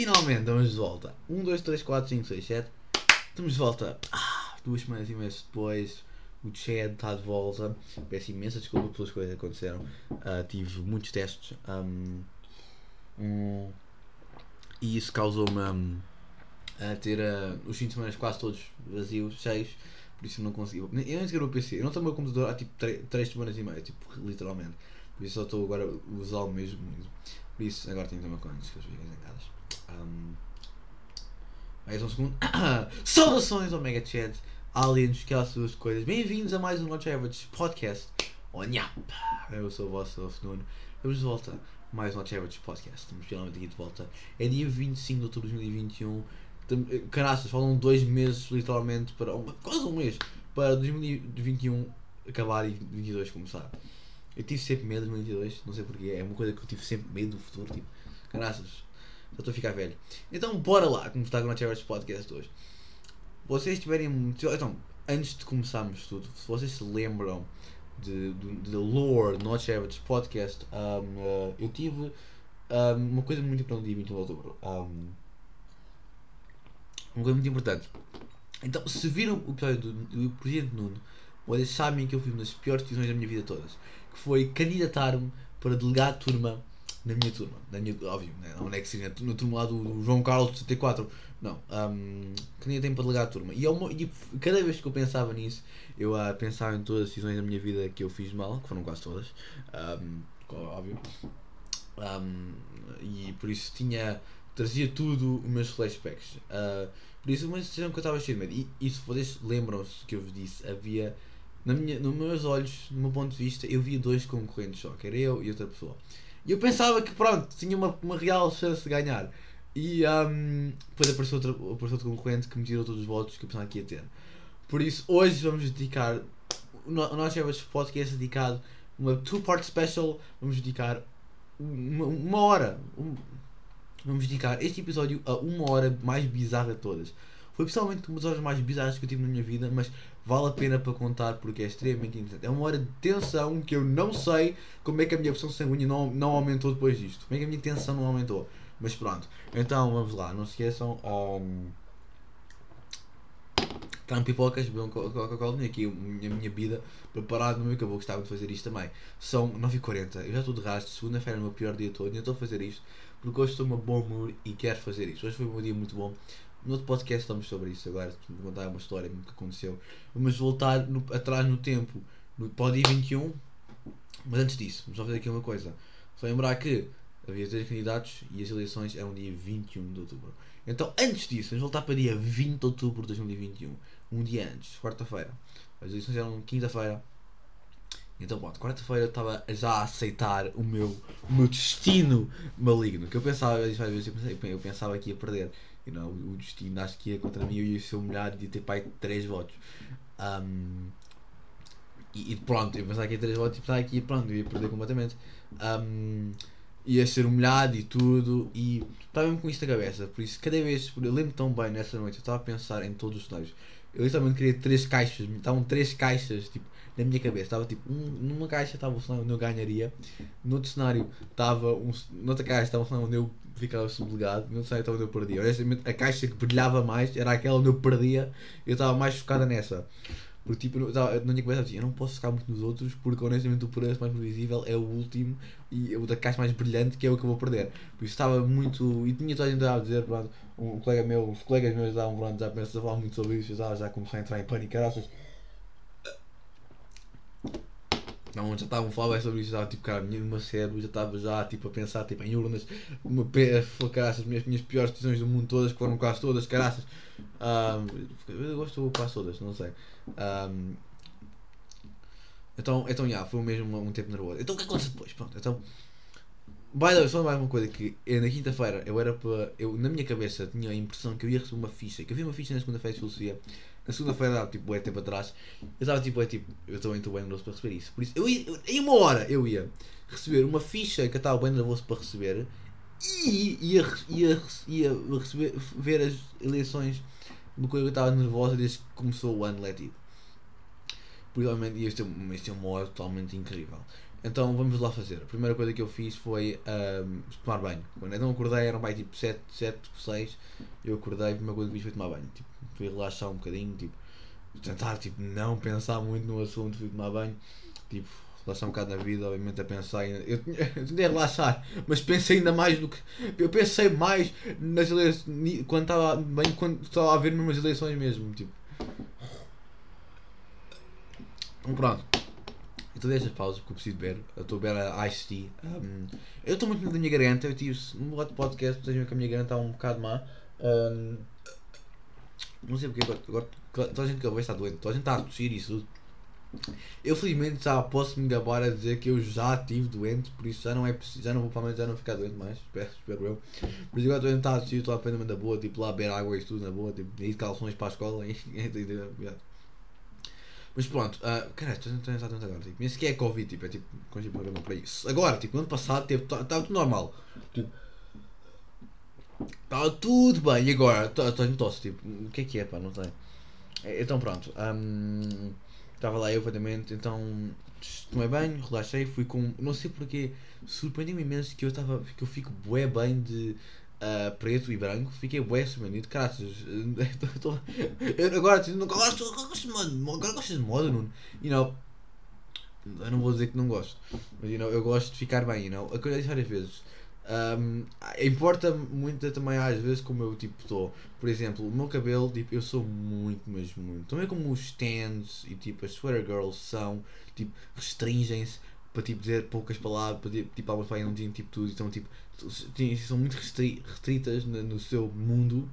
finalmente estamos de volta. 1, 2, 3, 4, 5, 6, 7. Estamos de volta. Ah, duas semanas e meses depois. O Chad está de volta. Peço imensa desculpa pelas coisas que aconteceram. Uh, tive muitos testes. Um, um, e isso causou-me um, a ter uh, os fins de semana quase todos vazios, cheios. Por isso não consegui. Eu nem sequer o PC. Eu não tenho o meu computador há tipo 3 semanas e meia. Tipo, literalmente. Por isso só estou agora a usá-lo mesmo. Por isso agora tenho que tomar conta que as vigas zangadas. Um, mais um segundo. Saudações Omega Chat, aliens, aquelas duas coisas. Bem-vindos a mais um Not Average Podcast. Onhap! Eu sou o vosso host Nuno. Vamos de volta. Mais um Not Average Podcast. Estamos finalmente aqui de volta. É dia 25 de outubro de 2021. Caraças, faltam dois meses literalmente para. Quase um mês para 2021 acabar e 2022 começar. Eu tive sempre medo de 2022, não sei porquê, é uma coisa que eu tive sempre medo do futuro, tipo, graças, já estou a ficar velho. Então, bora lá começar com o Charity Podcast hoje. Vocês tiverem. Então, antes de começarmos tudo, se vocês se lembram de, de, de lore Not Average Podcast, um, uh, eu tive um, uma coisa muito importante no dia 21 de outubro. Um, uma coisa muito importante. Então, se viram o episódio do, do Presidente Nuno, vocês sabem que eu fiz uma das piores decisões da minha vida todas que foi candidatar-me para delegado de turma na minha turma. Na minha, óbvio, né? não é que seja na turma lá do João Carlos 74. Não. Um, candidatei-me para delegado de turma. E, é e, cada vez que eu pensava nisso, eu uh, pensava em todas as decisões da minha vida que eu fiz mal, que foram quase todas. Um, óbvio. Um, e por isso tinha. trazia tudo os meus flashbacks. Uh, por isso, uma decisão que eu estava cheio de medo. E, e se vocês lembram-se que eu vos disse, havia na minha, nos meus olhos, no meu ponto de vista, eu via dois concorrentes só, que era eu e outra pessoa. E eu pensava que, pronto, tinha uma, uma real chance de ganhar. E um, depois apareceu, outra, apareceu outro concorrente que me tirou todos os votos que eu pensava que ia ter. Por isso, hoje vamos dedicar. O nosso Podcast dedicado uma two-part special. Vamos dedicar uma, uma hora. Um, vamos dedicar este episódio a uma hora mais bizarra de todas. Foi pessoalmente uma das horas mais bizarras que eu tive na minha vida, mas vale a pena para contar porque é extremamente interessante. É uma hora de tensão que eu não sei como é que a minha pressão sanguínea não, não aumentou depois disto. Como é que a minha tensão não aumentou. Mas pronto. Então vamos lá. Não se esqueçam. Um, Tramo pipocas, bebam Coca-Cola. Tenho aqui a minha vida preparada no meu que eu vou de fazer isto também. São 9h40. Eu já estou de rastro. Segunda-feira é o meu pior dia todo. E eu estou a fazer isto porque hoje estou numa bom humor e quero fazer isto. Hoje foi um dia muito bom. No outro podcast estamos sobre isso agora, vou contar uma história que aconteceu. Vamos voltar no, atrás no tempo, no, para o dia 21. Mas antes disso, vamos só fazer aqui uma coisa. Só lembrar que havia três candidatos e as eleições eram dia 21 de outubro. Então, antes disso, vamos voltar para dia 20 de outubro de 2021. Um dia antes, quarta-feira. As eleições eram quinta-feira. Então, pronto, quarta-feira eu estava já a aceitar o meu, o meu destino maligno. Que eu pensava, eu pensava, eu pensava que ia perder. You know, o destino acho que ia contra mim, eu ia ser humilhado e ia ter pai 3 votos. Um, e, e, pronto, eu pensava que ia 3 votos e pensava que ia, pronto, ia perder completamente. Um, ia ser humilhado e tudo, e estava mesmo com isto na cabeça. Por isso, cada vez, eu lembro tão bem nessa noite, eu estava a pensar em todos os cenários. Eu literalmente queria três caixas, estavam três caixas tipo, na minha cabeça. Estava tipo, um, numa caixa estava o cenário onde eu ganharia, no outro cenário estava um, noutra caixa estava o cenário onde eu ficava sublegado, outro cenário estava onde eu perdia. Honestamente, a caixa que brilhava mais era aquela onde eu perdia, eu estava mais focada nessa. Porque tipo, eu na minha cabeça assim, eu não posso ficar muito nos outros, porque honestamente o preço mais previsível é o último e o da caixa mais brilhante que é o que eu vou perder. Por isso estava muito. E tinha toda a gente a dizer, pronto, um colega meu, os colegas meus estavam pronto, já pensavam a falar muito sobre isso, já, já começou a entrar em pânico, caraças. Não, já estavam a falar sobre isso, estava tipo, cara, no meu cérebro já estava já tipo, a pensar tipo, em urnas, uma caraças, as minhas, minhas piores decisões do mundo todas, que foram quase todas, caraças. Um, eu gosto quase todas, não sei. Um, então, então, já, foi mesmo um, tempo nervoso. Então o que aconteceu depois? Pronto, então. By the way, só mais uma coisa que eu, na quinta-feira eu era para. Eu na minha cabeça tinha a impressão que eu ia receber uma ficha, que eu vi uma ficha na segunda-feira de filosofia na segunda-feira, tipo, é tempo atrás, eu estava tipo, é tipo, eu também estou bem nervoso para receber isso. Por isso, eu ia, eu, em uma hora eu ia receber uma ficha que eu estava bem nervoso para receber e ia, ia, ia receber, ver as eleições do que eu estava nervosa desde que começou o ano letivo. Provavelmente ia ter, ia ter uma hora totalmente incrível. Então vamos lá fazer. A primeira coisa que eu fiz foi um, tomar banho. Quando então acordei, eram bem tipo 7, 7, 6. Eu acordei, a primeira coisa que fiz foi tomar banho. Tipo, fui relaxar um bocadinho, tipo, tentar tipo, não pensar muito no assunto, fui tomar banho. Tipo, relaxar um bocado na vida, obviamente a pensar. Eu, eu tentei relaxar, mas pensei ainda mais do que. Eu pensei mais nas eleições. Quando estava bem, quando estava a ver mesmo eleições mesmo. Tipo. Então pronto. Então dei estas pausas porque eu preciso beber. Eu estou a beber a Ice Tea. Um, eu estou muito da minha garganta. Eu tive um outro podcast, vocês veem que a minha garganta está um bocado má. Um, não sei porque agora, agora toda a gente que eu vejo está doente. Toda a gente está a tossir isso tudo. Eu felizmente já posso me gabar a dizer que eu já estive doente, por isso já não é preciso, já não vou para já não ficar doente mais, espero, espero eu. Mas agora estou a assistir, estou a aprender da boa, tipo lá beber água e tudo na boa, tipo, de calções para a escola e, Mas pronto, uh, caralho, estou a tentar tanto agora, tipo, nem sequer é Covid, tipo, é tipo, consigo programa para isso. Agora, tipo, no ano passado estava tudo normal. Tipo, estava tudo bem, e agora, estou em tosse, tipo, o que é que é, pá, não sei. Então pronto, um, Estava lá eu, exatamente, então tomei banho, relaxei, fui com. Não sei porquê, surpreendeu-me imenso que eu, estava que eu fico bué bem de uh, preto e branco, fiquei bué surpreendido, caras. eu agora não gosto, gosto de agora gosto de moda, não. You know, eu não vou dizer que não gosto, mas you know, eu gosto de ficar bem, you know, a coisa várias vezes. Um, importa muito também às vezes como eu tipo estou. Por exemplo, o meu cabelo, tipo, eu sou muito, mas muito. Também como os stands e tipo as sweater girls são, tipo, restringem-se para tipo dizer poucas palavras, para tipo, algumas palavras não dizem tipo tudo, então tipo, são muito restri restritas no, seu mundo.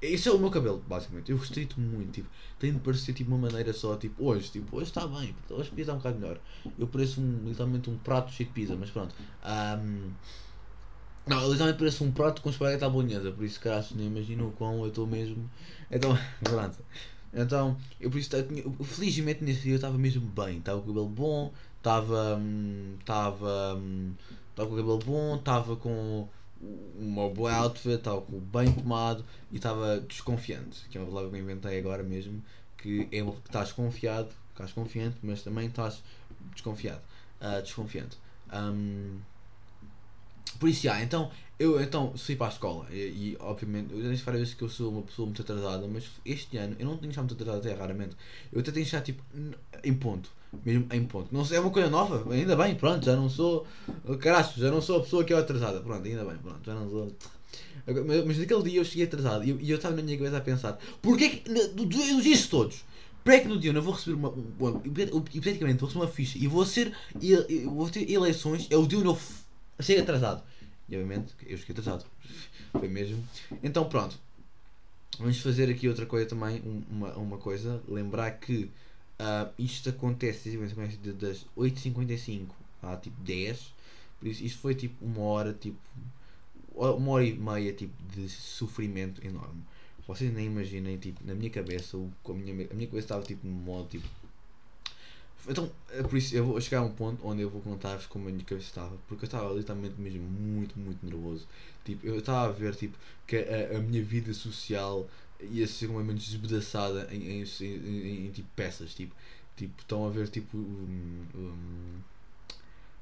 Isso é o meu cabelo, basicamente. Eu restrito muito, tipo, tem de parecer tipo uma maneira só, tipo, hoje, tipo, hoje está bem, hoje pisa um bocado melhor. Eu pareço um, literalmente um prato cheio de pizza, mas pronto. Um, não, literalmente parece um prato com esparguete à bolonhesa, por isso, caras, nem imagino o quão eu estou mesmo. Então, pronto. Então, eu por isso, felizmente nesse dia eu estava mesmo bem, estava com o cabelo bom, estava. estava. estava com o cabelo bom, estava com uma boa outfit, estava com bem tomado e estava desconfiante, que é uma palavra que eu inventei agora mesmo, que é que estás confiado, estás confiante, mas também estás desconfiado, uh, desconfiante. Um, por isso, já, então, eu então fui para a escola e, e obviamente, eu disse várias vezes que eu sou uma pessoa muito atrasada, mas este ano eu não tenho já muito atrasado até raramente. Eu até tenho já tipo em ponto, mesmo em ponto. Não sei, é uma coisa nova, ainda bem, pronto, já não sou, caraças, já não sou a pessoa que é atrasada, pronto, ainda bem, pronto, já não sou. Mas, mas naquele dia eu cheguei atrasado e eu, eu estava na minha cabeça a pensar, porquê que, dos dias todos, é que no dia eu não vou receber uma. uma hipoteticamente vou receber uma ficha e vou ser. E, vou ter eleições, é o dia onde eu chego atrasado. E obviamente eu cheguei atrasado. Foi mesmo. Então pronto. Vamos fazer aqui outra coisa também. Uma, uma coisa. Lembrar que uh, isto acontece das 8h55 a tipo 10. Por isso isto foi tipo uma hora, tipo. Uma hora e meia tipo, de sofrimento enorme. Vocês nem imaginem, tipo, na minha cabeça, o, a, minha, a minha cabeça estava tipo no modo tipo então, é por isso eu vou chegar a um ponto onde eu vou contar-vos como a minha cabeça estava. Porque eu estava literalmente mesmo muito, muito nervoso. Tipo, eu estava a ver tipo, que a, a minha vida social ia ser completamente despedaçada em, em, em, em, tipo peças. Tipo, tipo, estão a ver tipo um,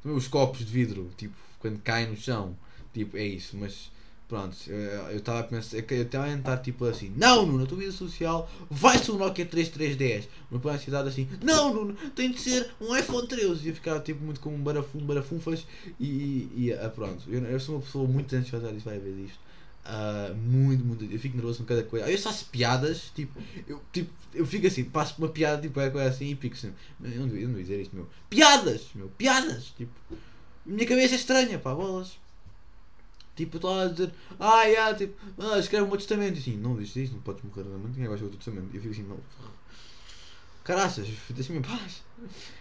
um, os copos de vidro, tipo, quando caem no chão. Tipo, é isso, mas Pronto, eu estava a pensar, eu estava a tentar tipo assim, não Nuno, a tua vida social vai ser um Nokia 3310. Uma publicidade assim, não Nuno, tem de ser um iPhone 13. E eu ficava tipo muito como um barafum, barafunfas e, e uh, pronto. Eu, eu, sou uma pessoa muito ansiosa, isso vai ver isto. Uh, muito, muito, eu fico nervoso com cada coisa. Aí eu faço piadas, tipo, eu, tipo, eu fico assim, passo uma piada, tipo, é coisa assim e fico assim, eu não, vou dizer isto, meu. Piadas, meu, piadas, tipo, minha cabeça é estranha, pá, bolas. Tipo, estou a dizer, ah, yeah, tipo, ah, escreve o meu testamento. E assim, não dizes isso, não podes morrer, não ninguém gosta do testamento. E eu fico assim, não. Caraças, deixa-me em paz.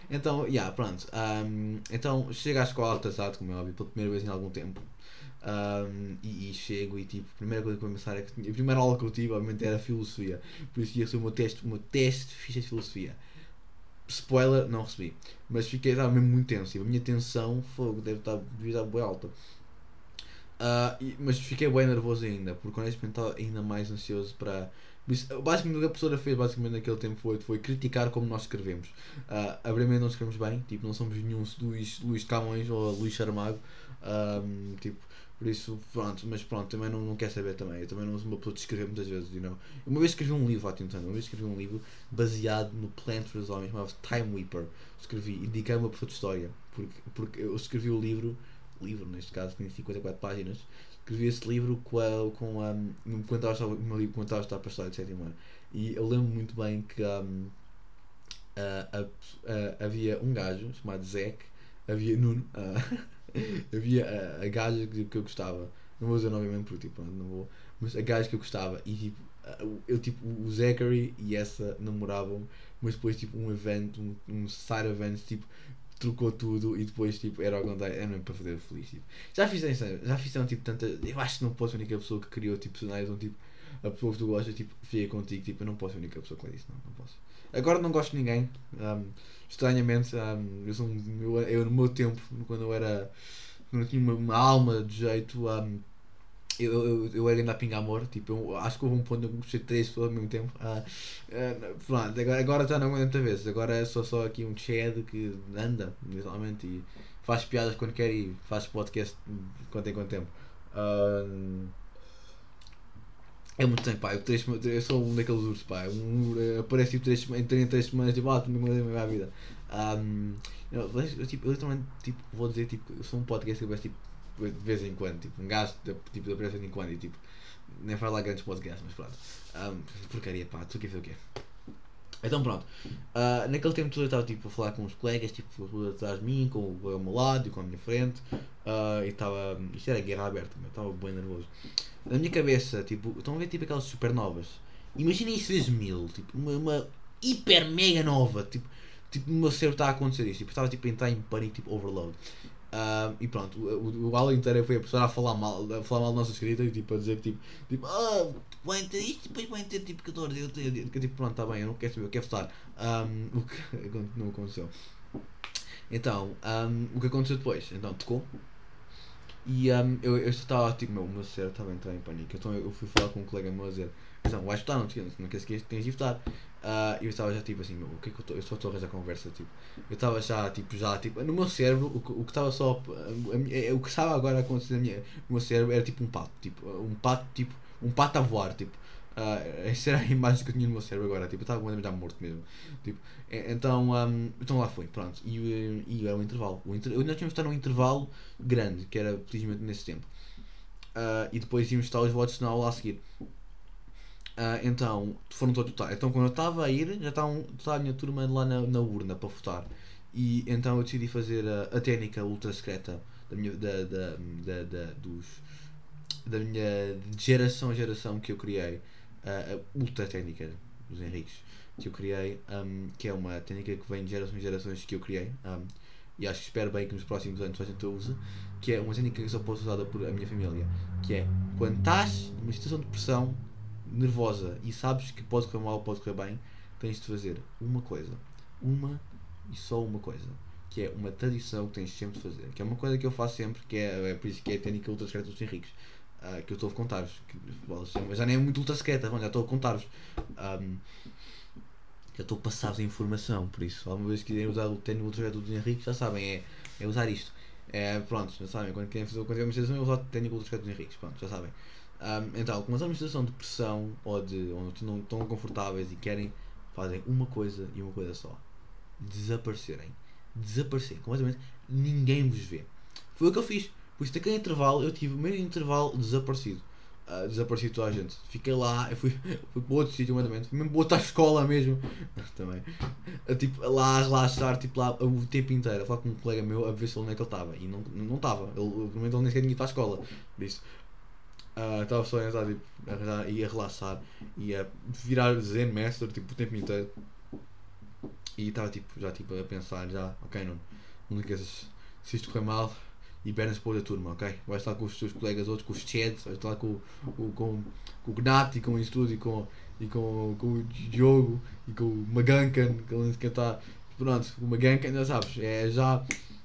Então, yeah, pronto. Um, então, chego à escola atrasado, como é óbvio, pela primeira vez em algum tempo. Um, e, e, chego e tipo, a primeira coisa que vou pensar é que a primeira aula que eu tive, obviamente, era filosofia. Por isso ia ser o meu teste, o meu teste de ficha de filosofia. Spoiler, não recebi. Mas fiquei, estava mesmo muito tenso. E a minha tensão, fogo, deve estar, devia estar bem alta. Uh, mas fiquei bem nervoso ainda, porque honestamente estava ainda mais ansioso para. Basicamente o que a professora fez basicamente naquele tempo foi, foi criticar como nós escrevemos. Uh, obviamente não escrevemos bem, tipo, não somos nenhum Luís, Luís Camões ou Luís Saramago. Um, tipo, por isso, pronto, mas pronto, também não, não quer saber também. Eu também não sou uma pessoa de escrever muitas vezes, you know? Uma vez escrevi um livro, tentando, uma vez escrevi um livro baseado no Plant dos Homens, chamava-se Time Weeper. Escrevi, indiquei uma pessoa de história, porque, porque eu escrevi o livro, livro neste caso, tinha 54 páginas, escrevi esse livro com a, com a, quando estava quando estava a a história de sétimo ano. E eu lembro muito bem que um, uh, uh, havia um gajo chamado Zack, havia Nuno. havia a, a gaja que, que eu gostava. Não vou dizer novamente porque tipo, não vou. Mas a gaja que eu gostava e tipo, eu tipo, o Zachary e essa namoravam, mas depois tipo um evento, um, um side event, tipo, trocou tudo e depois tipo, era ao contrário, era mesmo para fazer feliz. Tipo. Já fizeram, já fizeram tipo tanta. Eu acho que não posso ser a única pessoa que criou tipo personagens onde tipo a pessoa que tu gostas tipo, fica contigo, tipo, eu não posso ser a única pessoa que faz isso, não, não posso. Agora não gosto de ninguém. Um, estranhamente, um, eu, sou, eu, eu, no meu tempo, quando eu era. quando eu tinha uma, uma alma de jeito. Um, eu, eu, eu era ainda a pingar amor, tipo, eu, acho que houve um ponto em eu gostei de três pessoas ao mesmo tempo. Uh, uh, pronto, agora, agora já não aguento muitas vezes, agora sou só aqui um Chad que anda, literalmente, e faz piadas quando quer e faz podcast quando tem quanto tempo. Uh, é muito tempo, pá. Eu, três, eu sou um daqueles ursos, pá. Um, aparece tipo três, em três semanas, tipo, ah, tu me a vida. Um, eu, eu, tipo, eu literalmente tipo, vou dizer, tipo, eu sou um podcast que eu tipo, de vez em quando, tipo, um gajo tipo, aparece de vez em quando e tipo, nem faz lá grandes podcasts, mas pronto. Um, porcaria, pá, tu que o quê? Então pronto, uh, naquele tempo todo eu estava tipo, a falar com os colegas, tipo, atrás de mim, com o ao meu lado e com a minha frente, uh, e estava, isto era guerra aberta, eu estava bem nervoso na minha cabeça, tipo, estão a ver tipo aquelas supernovas. Imaginem isso vezes mil, tipo, uma, uma hiper mega nova, tipo, tipo, no meu cérebro está a acontecer isto, tipo, estava tipo a entrar em pânico, tipo, overload. Uh, e pronto, o, o, aula inteiro foi a professora a falar mal, a falar mal da nossa escrita e tipo, a dizer tipo, tipo ah, vai ter isto, depois vai ter tipo 14, eu, eu, eu, tipo, pronto, está bem, eu não quero saber, eu quero votar. Um, o que não aconteceu. Então, um, o que aconteceu depois? Então, tocou, e um, eu, eu estava tipo, meu, o meu cérebro estava a entrar em pânico. Então eu fui falar com um colega meu a dizer: então, vais votar, não, não queres que tens de votar. Uh, eu estava já tipo assim, meu, o que é que eu estou? Eu só estou a arranjar conversa. Tipo, eu estava já, tipo, já, tipo, no meu cérebro, o, o que estava só. A, o que estava agora a acontecer no meu cérebro era tipo um pato, tipo, um pato, tipo, um pato a voar, tipo. Uh, essa era a imagem que eu tinha no meu cérebro agora, tipo, eu estava completamente já morto mesmo. Tipo, então, um, então lá foi, pronto. E, e era um intervalo. O inter... Nós tínhamos de estar num intervalo grande, que era felizmente nesse tempo. Uh, e depois íamos estar os votos na aula a seguir. Uh, então, foram todos votar. Então, quando eu estava a ir, já estava, estava a minha turma lá na, na urna para votar. E então eu decidi fazer a, a técnica ultra secreta da minha, da, da, da, da, dos, da minha geração a geração que eu criei a ultra técnica dos Henriques que eu criei, um, que é uma técnica que vem de gerações e gerações que eu criei. Um, e acho que espero bem que nos próximos anos a gente use, que é uma técnica que só pode ser usada por a minha família, que é quando estás numa situação de pressão nervosa e sabes que pode correr mal, pode correr bem, tens de fazer uma coisa, uma e só uma coisa, que é uma tradição que tens sempre de fazer, que é uma coisa que eu faço sempre, que é, é por isso que é a técnica ultra secreta dos Henriques, uh, que eu estou a contar-vos. Já nem é muito ultra secreta, já estou a contar-vos. Um, já estou a passar-vos informação, por isso, alguma vez que quiserem usar o técnico ultra secreto do Henrique, já sabem, é, é usar isto. É, pronto, já sabem, quando querem fazer quando administração, é usar o técnico ultra secreto dos Henriques, pronto, já sabem. Um, então, com uma administração de pressão ou de onde não estão confortáveis e querem, fazem uma coisa e uma coisa só: desaparecerem. Desaparecerem completamente, ninguém vos vê. Foi o que eu fiz. Por isso, naquele intervalo, eu tive o meio intervalo desaparecido. Uh, desapareci toda a gente. Fiquei lá, eu fui, fui para outro sítio, completamente. Fui mesmo para outra escola mesmo. Também. Uh, tipo, lá a relaxar, tipo, lá o tempo inteiro. A falar com um colega meu a ver se onde é que ele estava. E não. Não estava. ele, pelo menos ele nem sequer tinha ido para a escola. Por isso. Uh, estava só a tipo, a, ia relaxar. Ia virar Zen Master, tipo, o tempo inteiro. E estava, tipo, já, tipo, a pensar, já, ok, não, não esqueças, se isto correr mal e pernas outra turma, ok? Vais estar com os teus colegas outros, com os Chads, vais estar com, com, com, com o Gnat e com isso tudo e com, e com, com o Diogo e com o Magankan, que ele está. Pronto, o Magankan, já sabes, é já.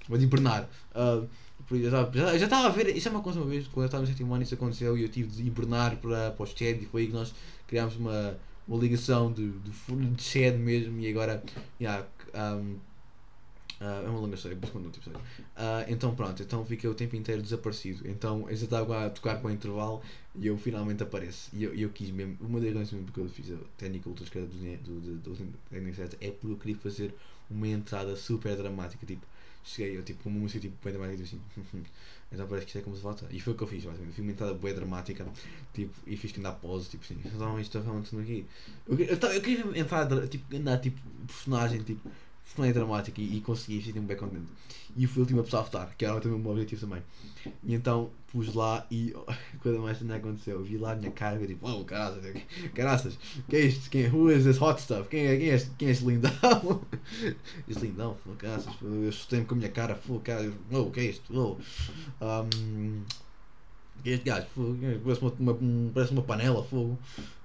Vais hibernar. Uh, já estava a ver, isso é uma coisa uma vez, quando eu estava no sétimo ano, isso aconteceu e eu tive de hibernar para, para o SHED e foi aí que nós criámos uma, uma ligação de, de, de SHED mesmo e agora, yeah, um, ah, é uma longa história, depois conto outro episódio. Ah, então pronto, então fiquei o tempo inteiro desaparecido. Então eu já estava a tocar com o intervalo e eu finalmente apareço. E eu, eu quis mesmo, uma das razões porque eu fiz a técnica ultra esquerda do, do, do, do, técnica certa é porque eu queria fazer uma entrada super dramática. Tipo, cheguei eu tipo uma música tipo, bem dramática, tipo assim. então parece que isto é como se volta. E foi o que eu fiz, basicamente. Fiz uma entrada bem dramática tipo, e fiz que andar pose, tipo assim. Então isto é realmente aqui. Eu, eu, tava- eu queria entrar, tipo, andar tipo personagem, tipo personagem dramático e, e consegui, fiquei bem contente. E fui a última pessoa a votar, que era também o meu objetivo também. E então pus lá e coisa mais estranha aconteceu. Eu vi lá a minha cara e tipo, oh, caraças, caraças, que é isto? Quem, who is this hot stuff? Quem é, quem é, este, quem é este lindão? este lindão, pô, caraças, pô, eu assustei-me com a minha cara, pô, cara, oh, que é isto? Oh. Um, é este gajo? Fogo, parece uma, uma, um- parece uma panela, fogo.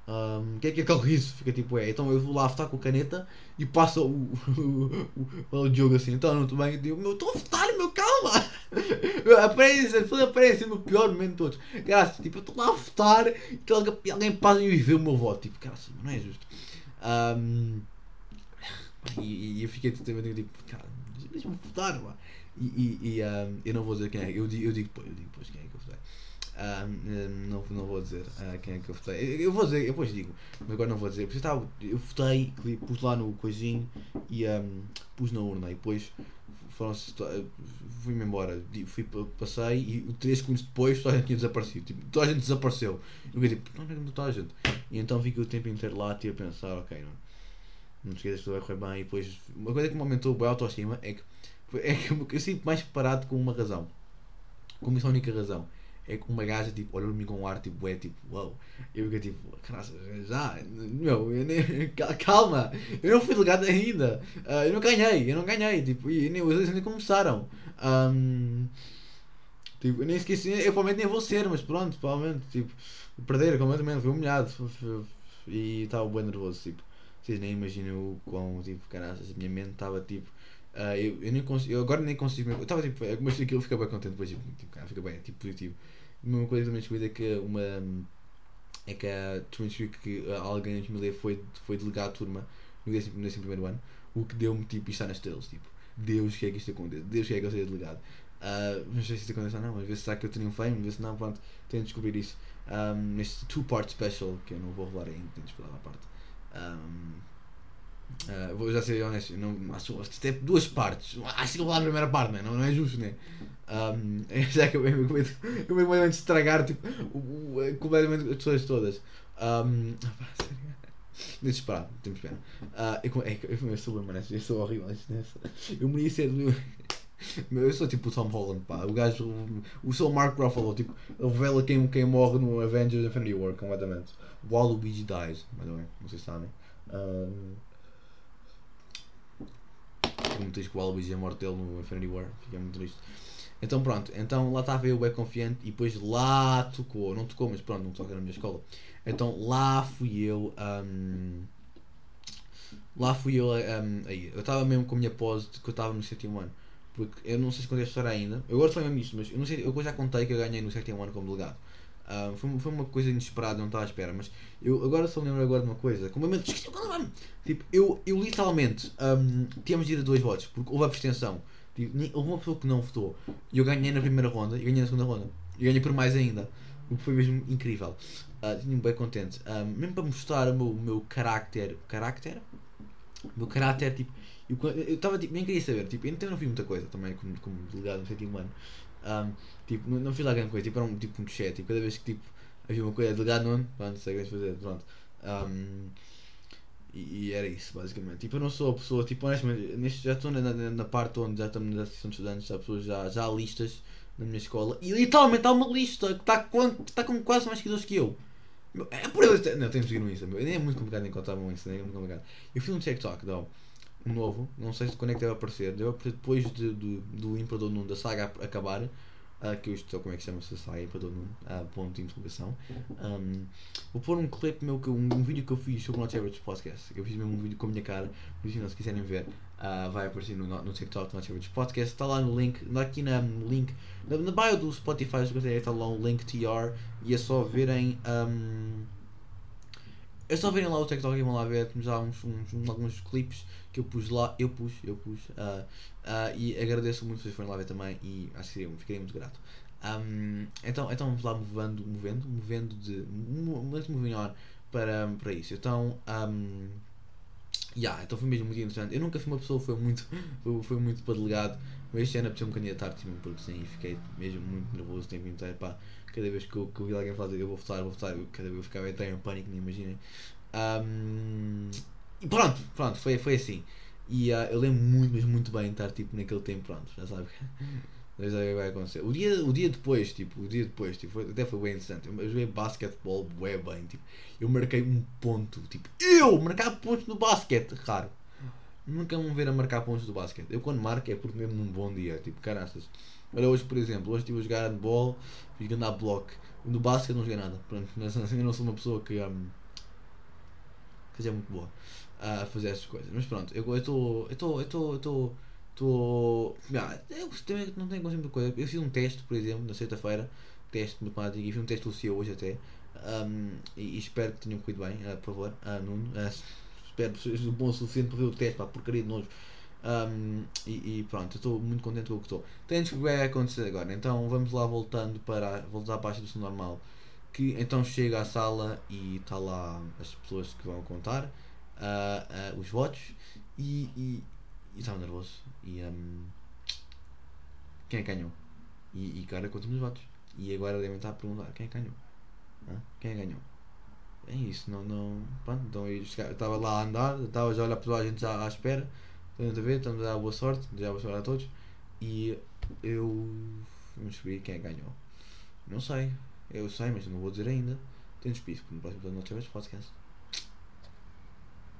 Um, que é que é aquele riso? Fica tipo, é. Então eu vou lá votar com a caneta e passo o, o, o, o jogo assim. Então não estou bem. Eu digo, meu, estou a votar, meu, calma! Aparece, aparece no pior momento de todos. Graças, tipo, eu estou lá a votar e alguém, alguém passa e vê o meu voto. Tipo, cara, assim, não é justo. Um, e, e eu fiquei totalmente tipo, cara, deixa-me votar, pá. E, e, e um, eu não vou dizer quem é, eu digo, eu digo depois, eu digo depois quem é não, não vou dizer ah, quem é que eu votei. Eu, vou dizer, eu depois digo, mas agora não vou dizer. Porque eu, estava, eu votei, pus lá no coisinho e um, pus na urna e depois foram fui-me embora. Fui, pa- passei e 3 segundos depois toda a gente tinha desaparecido. Tipo, toda a gente desapareceu. Eu fiquei tipo, é que não toda a gente? E então fiquei o tempo inteiro lá tipo, a pensar, ok, não, não te esqueças que vai correr bem. E depois, uma coisa que me aumentou a autoestima é que, é que eu sinto mais preparado com uma razão. Como isso é a única razão. É que uma gaja tipo, olhou para mim com um ar tipo, é tipo, uau. Eu fiquei tipo, caraças, já, meu, eu nem, cal- calma, eu não fui delegado ainda. Ah, eu não ganhei, eu não ganhei. Tipo, e nem, os eleições nem começaram. Ahm, tipo, eu nem esqueci, eu provavelmente nem vou ser, mas pronto, provavelmente, tipo, perder completamente, fui humilhado. E estava bem nervoso, tipo. Vocês nem imaginam o quão, tipo, caraças, a minha mente estava tipo. Ah, eu, eu, nem consigo, eu agora nem consigo. Eu estava tipo, mas aquilo fica bem contente, depois tipo, tipo cara, fica bem, tipo positivo. Uma coisa que também descobri é que uma. É que a descobri que ah, alguém na família foi, foi delegado à turma no 11 no 11 primeiro ano, o que deu-me tipo está nas estrelas, tipo, Deus quer que isto aconteça, Deus quer que eu seja delegado. Ah, não sei se isto acontece ou não, mas ver se será que eu triunfei, mas ver se não, pronto, tenho de descobrir isso. Um, neste two-part special, que eu não vou rolar ainda, tenho de esperar a parte. Um, ah, vou já ser honesto, não, acho, acho que isto é duas partes. Acho que vou falar a primeira parte, né? não, não é justo, né? Um, já que eu venho com medo eu venho com medo de estragar tipo, o, completamente as pessoas todas. Pá, sério. Deixa eu esperar, temos pena. Ah, eu, é, eu, eu, eu sou bem, eu sou horrível. né? Eu merecia ser. Eu sou tipo o Tom Holland, pá. O gajo. O, o Mark Ruffalo, tipo, revela quem, quem morre no Avengers Infinity War completamente. Waluigi dies, by the way, não sei se sabem. Um, Muito triste que o Waluigi a morte dele no Infinity War, fiquei muito triste. Então pronto, então lá estava eu bem confiante e depois lá tocou, não tocou, mas pronto, não toca na minha escola. Então lá fui eu. um, lá fui eu. um, aí, eu estava mesmo com a minha pose de que eu estava no sétimo ano. Porque eu não sei se contei a história ainda. Eu agora falei mesmo isto, mas eu não sei, eu já contei que eu ganhei no sétimo ano como delegado. Ah, foi, foi uma coisa inesperada, não estava à espera, mas eu agora só me lembro agora de uma coisa, completamente. Tipo, eu, eu literalmente um, tínhamos de ir a dois votos, porque houve abstenção. Tipo, houve uma pessoa que não votou. E eu ganhei na primeira ronda e ganhei na segunda ronda. E ganhei por mais ainda. O que foi mesmo incrível. Ah, Tinha-me bem contente. Ah, mesmo para mostrar o meu, meu carácter. Carácter? O meu caráter, tipo. Eu estava tipo, nem queria saber, tipo, eu não- fiz muita coisa também como, como delegado no sétimo ano. Um, tipo, não, não fiz lá grande coisa, tipo, era um tipo um chat, tipo, cada vez que tipo, havia uma coisa, delegado pronto, sei o que fazer, pronto. Um, e, e era isso, basicamente. Tipo, eu não sou a pessoa, tipo, honestamente, neste, já estou na, na, na parte onde já estamos na Associação de Estudantes, há pessoas já, já há listas na minha escola, e literalmente há uma lista que está com, que está com quase mais seguidores que eu. É por eles. Não, tenho de seguir no Insta. Nem é muito complicado encontrar um Insta, nem é muito complicado. Eu fiz um TikTok, não, um novo, não sei se quando é que deve aparecer. Deve aparecer depois de, do, do Imperador Nuno da saga a- acabar. uh, que eu estou, como é que chama-se, sai para todo mundo, uh, ponto de interrogação. Um, vou pôr um clipe meu, que, um, um vídeo que eu fiz sobre o Not Average Podcast. Eu fiz mesmo um vídeo com a minha cara, por isso, se quiserem ver, uh, vai aparecer no, no TikTok do Not Average Podcast. Está lá no link, aqui na, no link, na, na bio do Spotify, está lá o link TR e é só verem. Um, é só verem lá o TikTok e vão lá ver, lá uns, uns, uns, alguns clipes que eu pus lá, eu pus, eu pus, uh, uh, e agradeço muito se vocês forem lá ver também e acho que ficaria muito grato. Um, então, então vamos lá movendo, movendo, movendo de, movendo para, para isso. Então, um, yeah, então foi mesmo muito interessante. Eu nunca fui uma pessoa que foi muito, foi, muito para delegado, mas este ano apeteceu-me candidatar, tipo, porque sim, fiquei mesmo muito nervoso o tempo inteiro, pá cada vez que eu, que eu vi alguém fazer eu vou votar, vou votar, eu, cada vez eu ficava até em pânico, nem imaginem. Um, e pronto, pronto, foi, foi assim. E uh, eu lembro muito, mas muito bem de estar tipo naquele tempo, pronto, já sabe. Já sabe o que vai acontecer. O dia, o dia depois, tipo, o dia depois, tipo, foi, até foi bem interessante. Eu joguei basquetebol bué bem, tipo, eu marquei um ponto, tipo, eu marcar pontos no basquete, raro. Nunca vão ver a marcar pontos do basquete. Eu quando marco é porque mesmo num bom dia, tipo, caraças. Olha, hoje, por exemplo, hoje estive a jogar handball, fiz andar bloco. No basquete não joguei nada. Pronto, eu não sou uma pessoa que, um, que é muito boa a fazer essas coisas. Mas pronto, eu estou. Eu estou. Eu estou. Eu estou. Eu também não tenho conceito de coisa. Eu fiz um teste, por exemplo, na sexta-feira, teste de matemática, e fiz um teste do CEO hoje até. Um, e, e, espero que tenham corrido bem, uh, por favor, uh, Nuno. Uh, espero que seja bom o suficiente para ver o teste, para porcaria de nojo. Um, e, e, pronto, estou muito contente com o que estou. Temos que vai acontecer agora. Então vamos lá voltando para voltar para a situação normal. Que então chega à sala e está lá as pessoas que vão contar uh, uh, os votos e estava nervoso. E um, quem é que ganhou? E, e cara, conta-me os votos. E agora devem estar a perguntar quem é que ganhou? Hã? Quem é que ganhou? É isso, não, não. Pronto, então eu estava lá a andar, estava já a olhar para a gente já à espera Estamos a ver, estamos a dar boa sorte, desejar boa sorte a todos. E eu vamos descobrir quem é ganhou. Não sei, eu sei, mas não vou dizer ainda. Despido, porque no próximo episódio não tivemos podcast.